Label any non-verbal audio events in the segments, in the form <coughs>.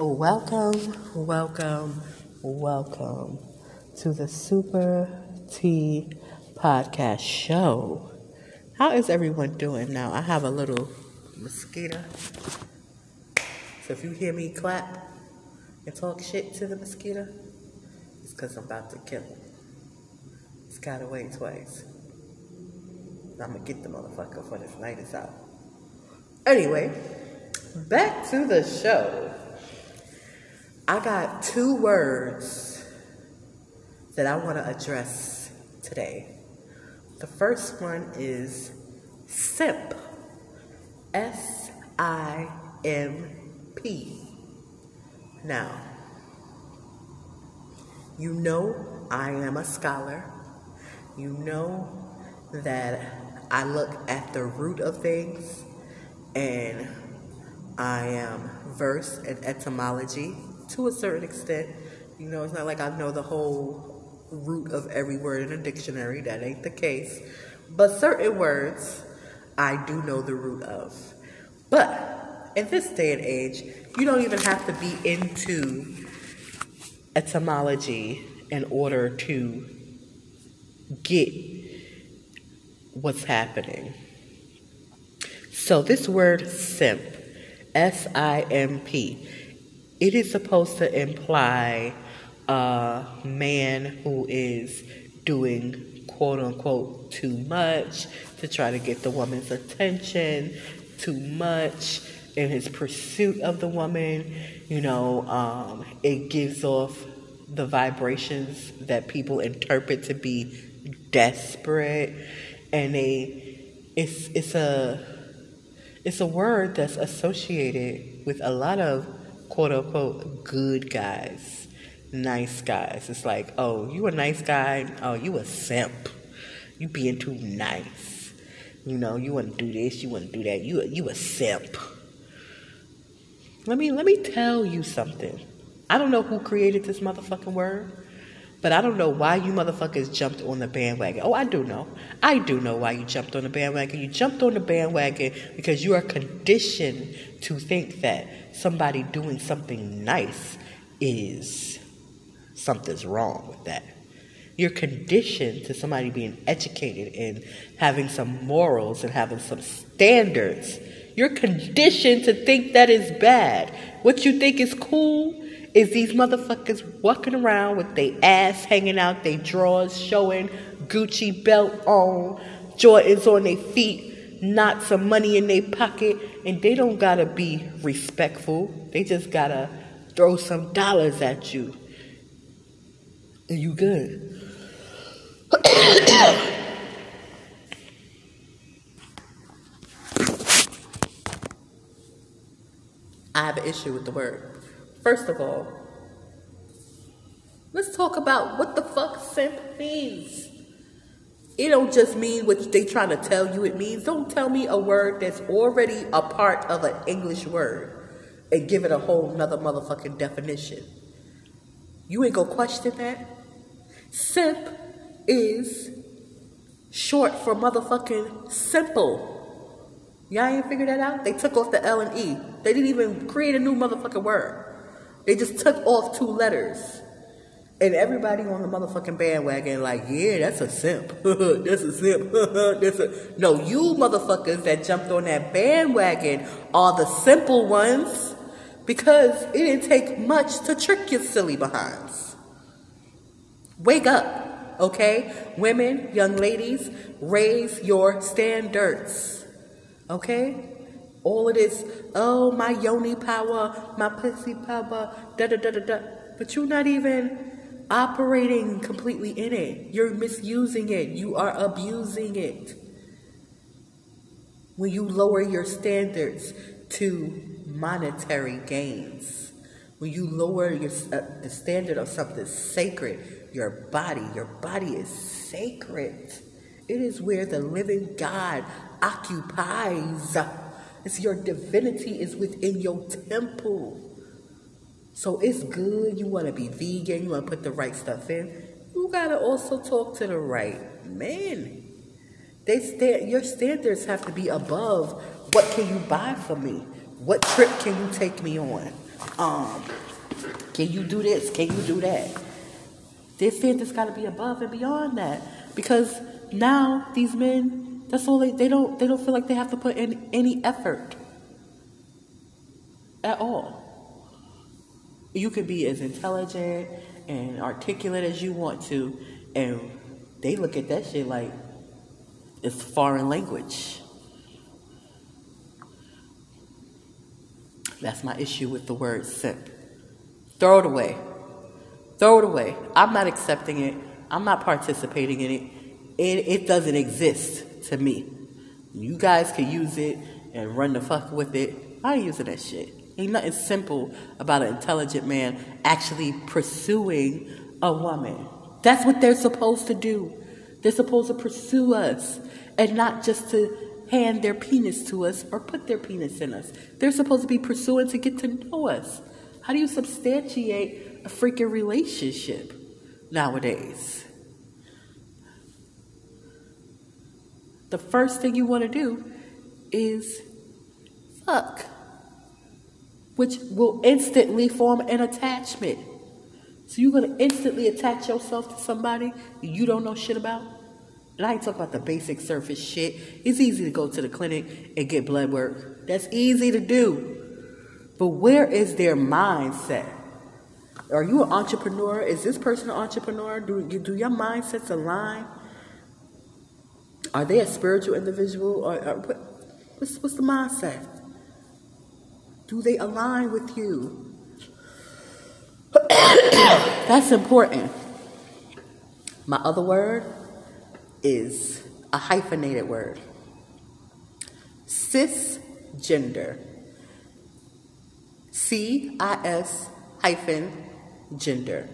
Welcome, welcome, welcome to the Super T Podcast Show. How is everyone doing now? I have a little mosquito. So if you hear me clap and talk shit to the mosquito, it's because I'm about to kill it. It's got away twice. I'm gonna get the motherfucker for this night is out. Anyway, back to the show. I got two words that I want to address today. The first one is simp. S I M P. Now, you know I am a scholar. You know that I look at the root of things and I am versed in etymology to a certain extent. You know, it's not like I know the whole root of every word in a dictionary. That ain't the case. But certain words I do know the root of. But in this day and age, you don't even have to be into etymology in order to get what's happening. So, this word simp, S I M P, it is supposed to imply a man who is doing quote unquote too much to try to get the woman's attention, too much in his pursuit of the woman. You know, um, it gives off the vibrations that people interpret to be desperate, and they it's it's a it's a word that's associated with a lot of quote unquote good guys, nice guys. It's like, oh, you a nice guy. Oh, you a simp. You being too nice. You know, you wouldn't do this, you wouldn't do that. You you a simp. Let me let me tell you something. I don't know who created this motherfucking word, but I don't know why you motherfuckers jumped on the bandwagon. Oh, I do know. I do know why you jumped on the bandwagon. You jumped on the bandwagon because you are conditioned to think that somebody doing something nice is something's wrong with that. You're conditioned to somebody being educated and having some morals and having some standards. You're conditioned to think that is bad. What you think is cool is these motherfuckers walking around with their ass hanging out, their drawers showing, Gucci belt on, Jordans on their feet, not some money in their pocket, and they don't gotta be respectful. They just gotta throw some dollars at you. And you good. <coughs> I have an issue with the word. First of all, let's talk about what the fuck simp means. It don't just mean what they trying to tell you it means. Don't tell me a word that's already a part of an English word and give it a whole nother motherfucking definition. You ain't gonna question that. Simp is short for motherfucking simple. Y'all ain't figured that out? They took off the L and E. They didn't even create a new motherfucking word. They just took off two letters. And everybody on the motherfucking bandwagon, like, yeah, that's a simp. <laughs> that's a simp. <laughs> that's a no. You motherfuckers that jumped on that bandwagon are the simple ones, because it didn't take much to trick your silly behinds. Wake up, okay, women, young ladies, raise your standards, okay. All of this, oh my yoni power, my pussy power, da da da da da. But you're not even operating completely in it. You're misusing it. You are abusing it. When you lower your standards to monetary gains, when you lower your, uh, the standard of something sacred, your body, your body is sacred. It is where the living God occupies. It's your divinity is within your temple. So it's good. You want to be vegan. You want to put the right stuff in. You got to also talk to the right man. They stand, your standards have to be above what can you buy for me What trip can you take me on? Um, can you do this? Can you do that? Saying it's got to be above and beyond that because now these men, that's all they, they don't they don't feel like they have to put in any effort at all. You can be as intelligent and articulate as you want to, and they look at that shit like it's foreign language. That's my issue with the word simp. Throw it away. Throw it away. I'm not accepting it. I'm not participating in it. It, it doesn't exist to me. You guys can use it and run the fuck with it. I ain't using that shit. Ain't nothing simple about an intelligent man actually pursuing a woman. That's what they're supposed to do. They're supposed to pursue us and not just to hand their penis to us or put their penis in us. They're supposed to be pursuing to get to know us. How do you substantiate a freaking relationship nowadays? The first thing you want to do is fuck which will instantly form an attachment. So you're gonna instantly attach yourself to somebody you don't know shit about. And I ain't talking about the basic surface shit. It's easy to go to the clinic and get blood work. That's easy to do. But where is their mindset? Are you an entrepreneur? Is this person an entrepreneur? Do, do your mindsets align? Are they a spiritual individual? Or, or what, what's, what's the mindset? Do they align with you? <coughs> That's important. My other word is a hyphenated word cisgender. C I S hyphen gender.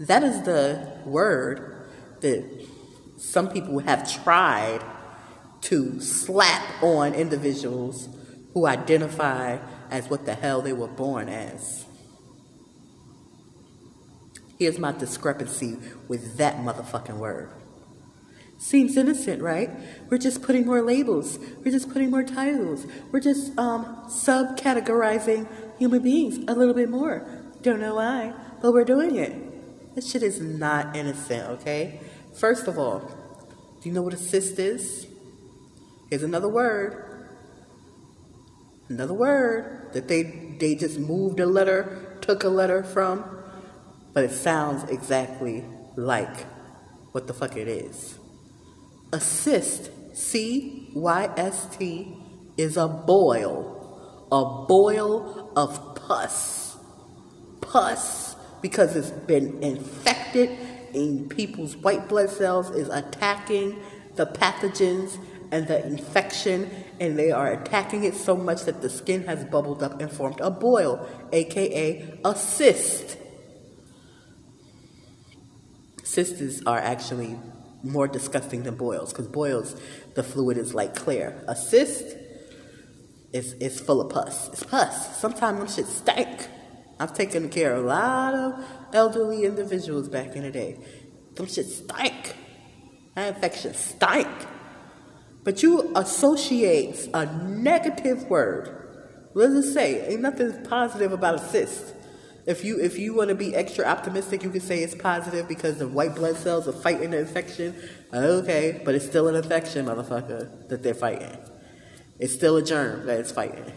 That is the word that some people have tried to slap on individuals who identify as what the hell they were born as. Here's my discrepancy with that motherfucking word. Seems innocent, right? We're just putting more labels. We're just putting more titles. We're just um, subcategorizing human beings a little bit more. Don't know why, but we're doing it. This shit is not innocent, okay? First of all, do you know what a cyst is? Here's another word Another word that they, they just moved a letter, took a letter from, but it sounds exactly like what the fuck it is. A cyst, C Y S T, is a boil, a boil of pus. Pus, because it's been infected in people's white blood cells, is attacking the pathogens and the infection, and they are attacking it so much that the skin has bubbled up and formed a boil, aka a cyst. Cysts are actually more disgusting than boils because boils, the fluid is like clear. A cyst is, is full of pus. It's pus. Sometimes them shit. I've taken care of a lot of elderly individuals back in the day. Them shit stank. That infection stank. But you associate a negative word. What does it say? Ain't nothing positive about a cyst. If you if you want to be extra optimistic, you can say it's positive because the white blood cells are fighting the infection. Okay, but it's still an infection, motherfucker, that they're fighting. It's still a germ that it's fighting.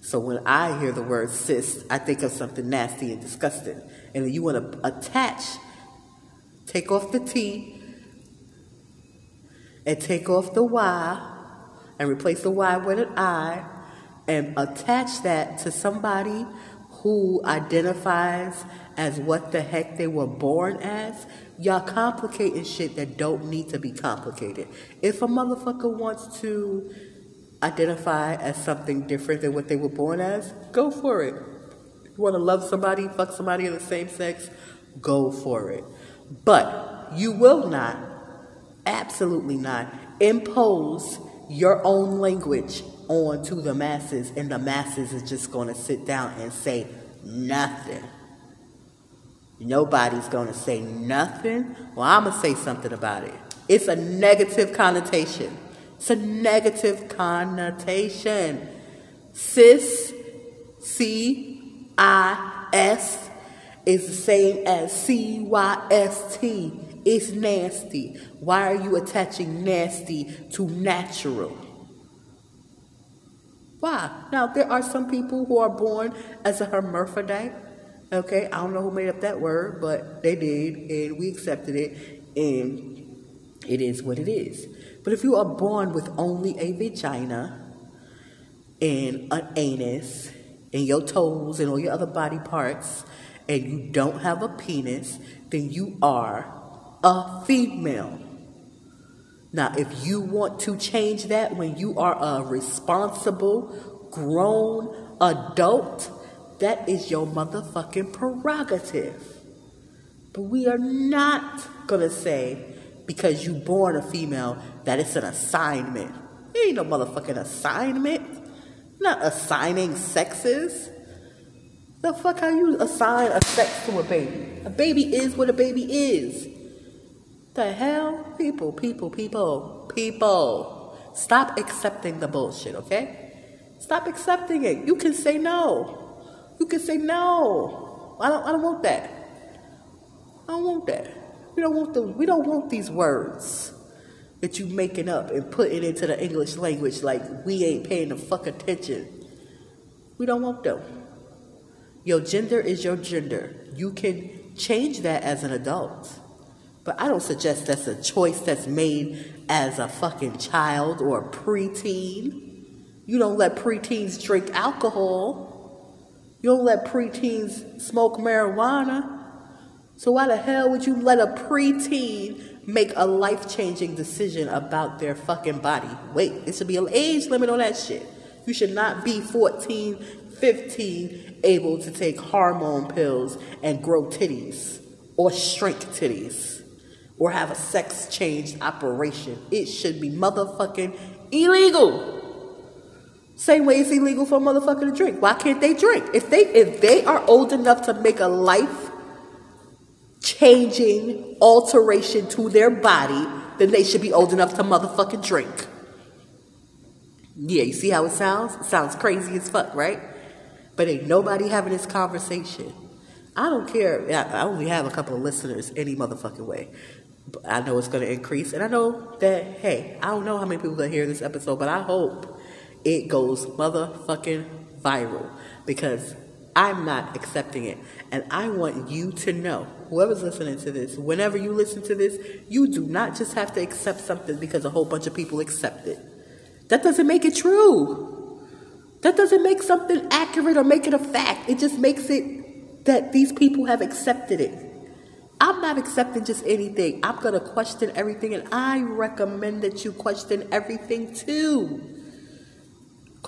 So when I hear the word cyst, I think of something nasty and disgusting. And you want to attach, take off the T, and take off the Y and replace the Y with an I and attach that to somebody who identifies as what the heck they were born as, y'all complicating shit that don't need to be complicated. If a motherfucker wants to identify as something different than what they were born as, go for it. You want to love somebody, fuck somebody of the same sex, go for it. But you will not absolutely not impose your own language onto the masses, and the masses is just going to sit down and say nothing. Nobody's going to say nothing. Well, I'm going to say something about it. It's a negative connotation. It's a negative connotation. Cis, C I S, is the same as C Y S T. It's nasty. Why are you attaching nasty to natural? Why? Now, there are some people who are born as a hermaphrodite. Okay, I don't know who made up that word, but they did, and we accepted it, and it is what it is. But if you are born with only a vagina and an anus and your toes and all your other body parts, and you don't have a penis, then you are a female. Now, if you want to change that when you are a responsible, grown adult, that is your motherfucking prerogative. But we are not going to say, because you born a female, that it's an assignment. Ain't no motherfucking assignment. Not assigning sexes. The fuck how you assign a sex to a baby? A baby is what a baby is. The hell? People, people, people, people. Stop accepting the bullshit, okay? Stop accepting it. You can say no. You can say no. I don't I don't want that. I don't want that. We don't want the we don't want these words that you making up and putting into the English language like we ain't paying the fuck attention. We don't want them. Your gender is your gender. You can change that as an adult. But I don't suggest that's a choice that's made as a fucking child or a preteen. You don't let preteens drink alcohol. You don't let preteens smoke marijuana. So why the hell would you let a preteen make a life-changing decision about their fucking body? Wait, there should be an age limit on that shit. You should not be 14, 15 able to take hormone pills and grow titties or shrink titties or have a sex change operation. It should be motherfucking illegal. Same way it's illegal for a motherfucker to drink. Why can't they drink? If they if they are old enough to make a life changing alteration to their body, then they should be old enough to motherfucking drink. Yeah, you see how it sounds? It sounds crazy as fuck, right? But ain't nobody having this conversation. I don't care. I only have a couple of listeners any motherfucking way. but I know it's going to increase. And I know that, hey, I don't know how many people that hear this episode, but I hope it goes motherfucking viral because I'm not accepting it. And I want you to know, whoever's listening to this, whenever you listen to this, you do not just have to accept something because a whole bunch of people accept it. That doesn't make it true. That doesn't make something accurate or make it a fact. It just makes it that these people have accepted it. I'm not accepting just anything. I'm going to question everything, and I recommend that you question everything too.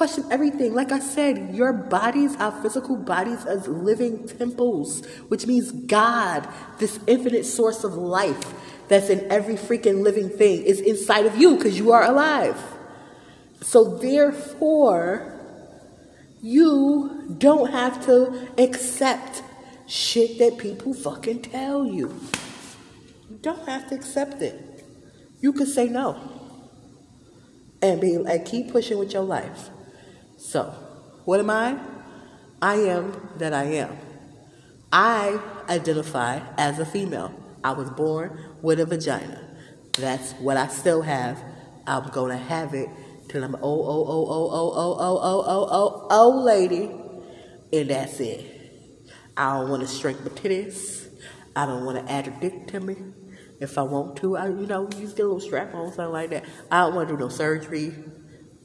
Question everything. Like I said, your bodies, our physical bodies, as living temples, which means God, this infinite source of life that's in every freaking living thing, is inside of you because you are alive. So, therefore, you don't have to accept shit that people fucking tell you. You don't have to accept it. You can say no. And be and keep pushing with your life. So, what am I? I am that I am. I identify as a female. I was born with a vagina. That's what I still have. I'm gonna have it till I'm oh oh oh oh oh oh oh oh oh oh oh lady. And that's it. I don't want to shrink my titties. I don't want to add a dick to me. If I want to, I you know get a little strap on something like that. I don't want to do no surgery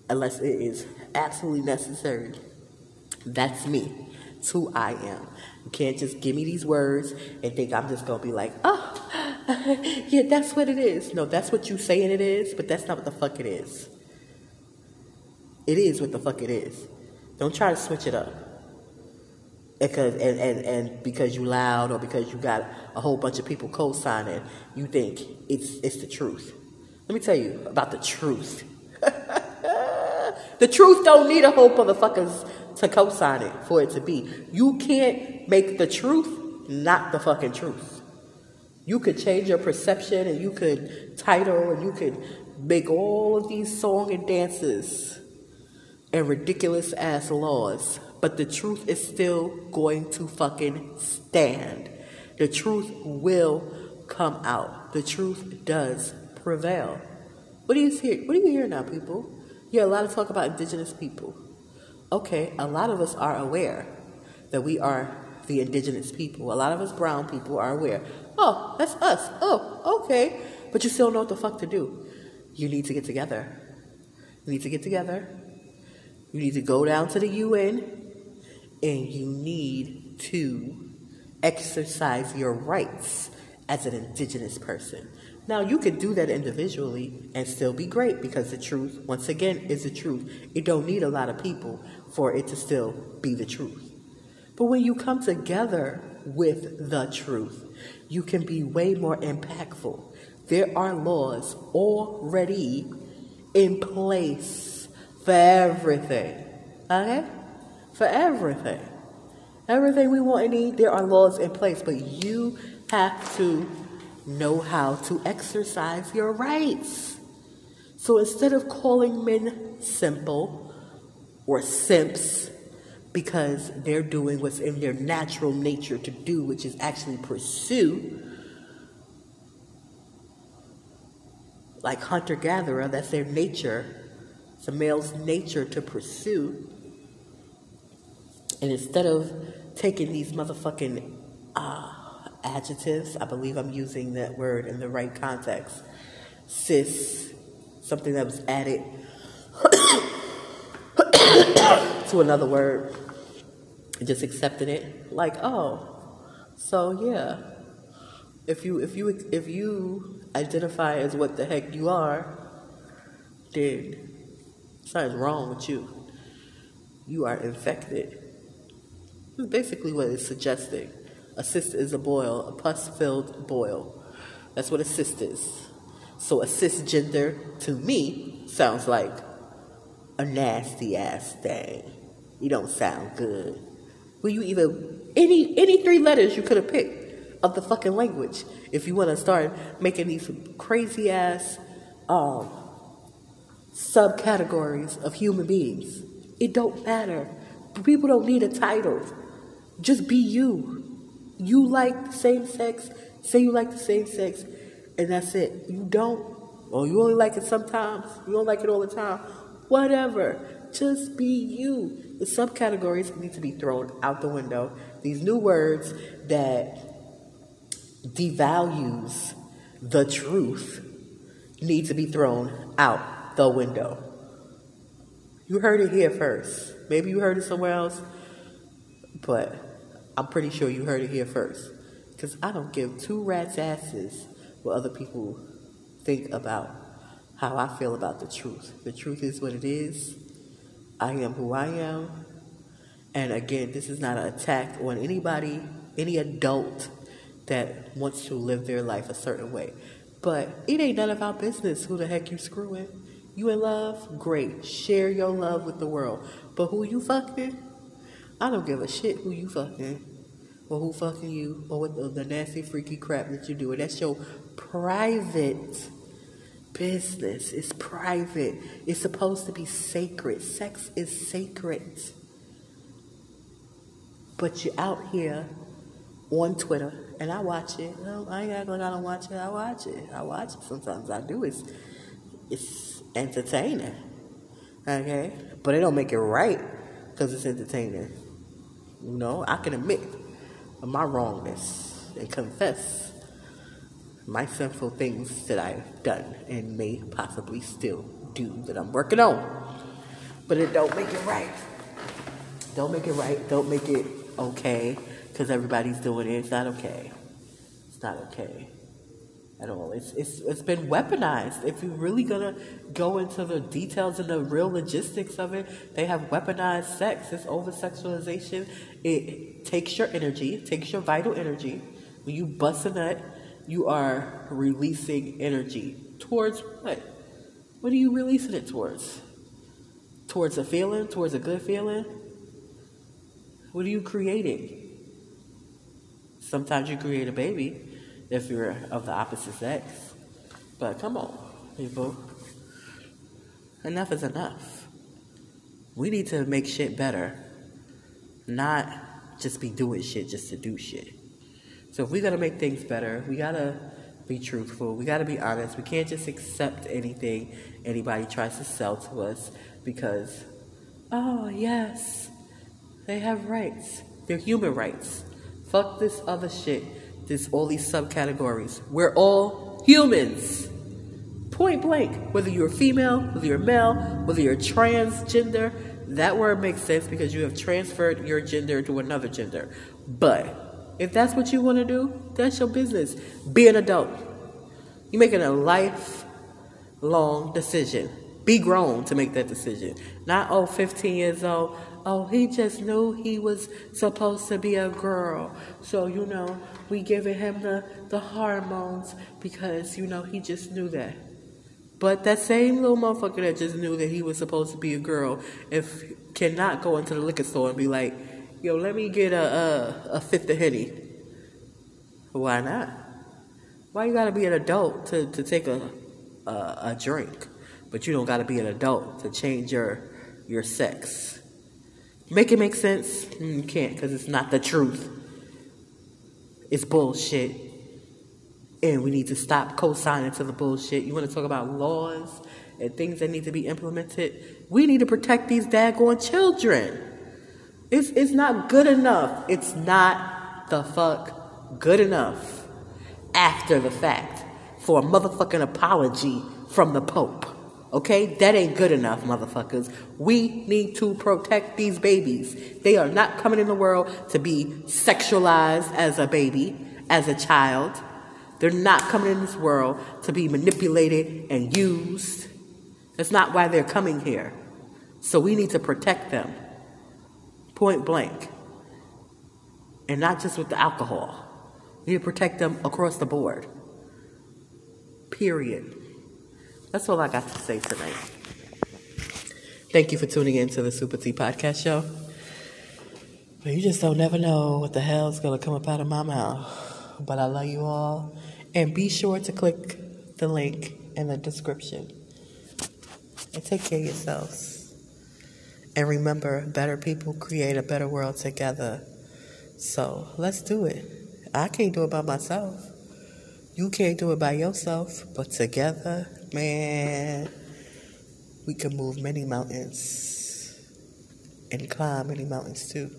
unless it is absolutely necessary. That's me. It's who I am. You can't just give me these words and think I'm just gonna be like, oh, <laughs> yeah, that's what it is. No, that's what you saying it is, but that's not what the fuck it is. It is what the fuck it is. Don't try to switch it up because and, and, and because you loud or because you got a whole bunch of people co-signing, you think it's it's the truth. Let me tell you about the truth. <laughs> the truth don't need a whole motherfuckers to co-sign it for it to be. You can't make the truth not the fucking truth. You could change your perception and you could title and you could make all of these song and dances and ridiculous ass laws, but the truth is still going to fucking stand. The truth will come out. The truth does prevail. What do you hear? What do you hear now, people? Hear a lot of talk about indigenous people. Okay, a lot of us are aware that we are the indigenous people. A lot of us brown people are aware. Oh, that's us. Oh, okay. But you still know what the fuck to do. You need to get together. You need to get together. You need to go down to the UN and you need to exercise your rights as an indigenous person. Now, you can do that individually and still be great because the truth, once again, is the truth. It don't need a lot of people for it to still be the truth. But when you come together with the truth, you can be way more impactful. There are laws already in place for everything. Okay? For everything. Everything we want and need, there are laws in place, but you have to know how to exercise your rights. So instead of calling men simple or simps because they're doing what's in their natural nature to do, which is actually pursue, like hunter gatherer, that's their nature. It's a male's nature to pursue. And instead of taking these motherfucking uh, adjectives. I believe I'm using that word in the right context. Cis, something that was added <coughs> to another word, just accepting it like, oh, so yeah. If you if you if you identify as what the heck you are, then something's wrong with you. You are infected. That's basically what it's suggesting. A cyst is a boil, a pus filled boil. That's what a cyst is. So a cisgender to me sounds like a nasty ass thing. You don't sound good. Will you either any any three letters you could have picked of the fucking language if you want to start making these crazy ass um, subcategories of human beings. It don't matter. People don't need a title. Just be you. You like the same sex, say you like the same sex, and that's it. You don't, or you only like it sometimes, you don't like it all the time, whatever. Just be you. The subcategories need to be thrown out the window. These new words that devalues the truth need to be thrown out the window. You heard it here first. Maybe you heard it somewhere else, but I'm pretty sure you heard it here first. Because I don't give two rats' asses what other people think about how I feel about the truth. The truth is what it is. I am who I am. And again, this is not an attack on anybody, any adult that wants to live their life a certain way. But it ain't none of our business who the heck you screwing. You in love? Great. Share your love with the world. But who you fucking? I don't give a shit who you fucking or who fucking you or what the, the nasty freaky crap that you do. That's your private business. It's private. It's supposed to be sacred. Sex is sacred. But you're out here on Twitter, and I watch it. No, I ain't like I don't watch it. I watch it. I watch it. Sometimes I do. It's it's entertaining. Okay, but it don't make it right because it's entertaining. You know, I can admit my wrongness and confess my sinful things that I've done and may possibly still do that I'm working on. But it don't make it right. Don't make it right. Don't make it okay because everybody's doing it. It's not okay. It's not okay at all. It's, it's, it's been weaponized. If you're really to go into the details and the real logistics of it, they have weaponized sex. It's over sexualization. It takes your energy, takes your vital energy. When you bust a nut, you are releasing energy. Towards what? What are you releasing it towards? Towards a feeling? Towards a good feeling? What are you creating? Sometimes you create a baby if you're of the opposite sex. But come on, people. Enough is enough. We need to make shit better, not just be doing shit just to do shit. So if we gotta make things better, we gotta be truthful. We gotta be honest. We can't just accept anything anybody tries to sell to us because, oh yes, they have rights. They're human rights. Fuck this other shit. This all these subcategories. We're all humans. Point blank. Whether you're female, whether you're male, whether you're transgender, that word makes sense because you have transferred your gender to another gender. But if that's what you want to do, that's your business. Be an adult. You're making a lifelong decision. Be grown to make that decision. Not, oh, 15 years old. Oh, he just knew he was supposed to be a girl. So, you know, we giving him the, the hormones because, you know, he just knew that. But that same little motherfucker that just knew that he was supposed to be a girl, if cannot go into the liquor store and be like, "Yo, let me get a a, a fifth of henny." Why not? Why you gotta be an adult to, to take a, a a drink, but you don't gotta be an adult to change your your sex? Make it make sense? Mm, you can't because it's not the truth. It's bullshit and we need to stop co-signing to the bullshit. You want to talk about laws and things that need to be implemented? We need to protect these daggone children. It's it's not good enough. It's not the fuck good enough after the fact for a motherfucking apology from the Pope. Okay? That ain't good enough, motherfuckers. We need to protect these babies. They are not coming in the world to be sexualized as a baby, as a child. They're not coming in this world to be manipulated and used. That's not why they're coming here. So we need to protect them. Point blank. And not just with the alcohol. We need to protect them across the board. Period. That's all I got to say tonight. Thank you for tuning in to the Super T Podcast Show. But you just don't never know what the hell's gonna come up out of my mouth. But I love you all. And be sure to click the link in the description. And take care of yourselves. And remember, better people create a better world together. So let's do it. I can't do it by myself. You can't do it by yourself. But together, man, we can move many mountains and climb many mountains too.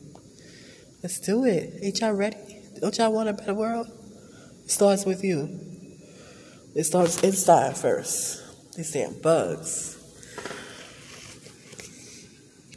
Let's do it. Ain't y'all ready? Don't y'all want a better world? It starts with you. It starts inside first. These damn bugs.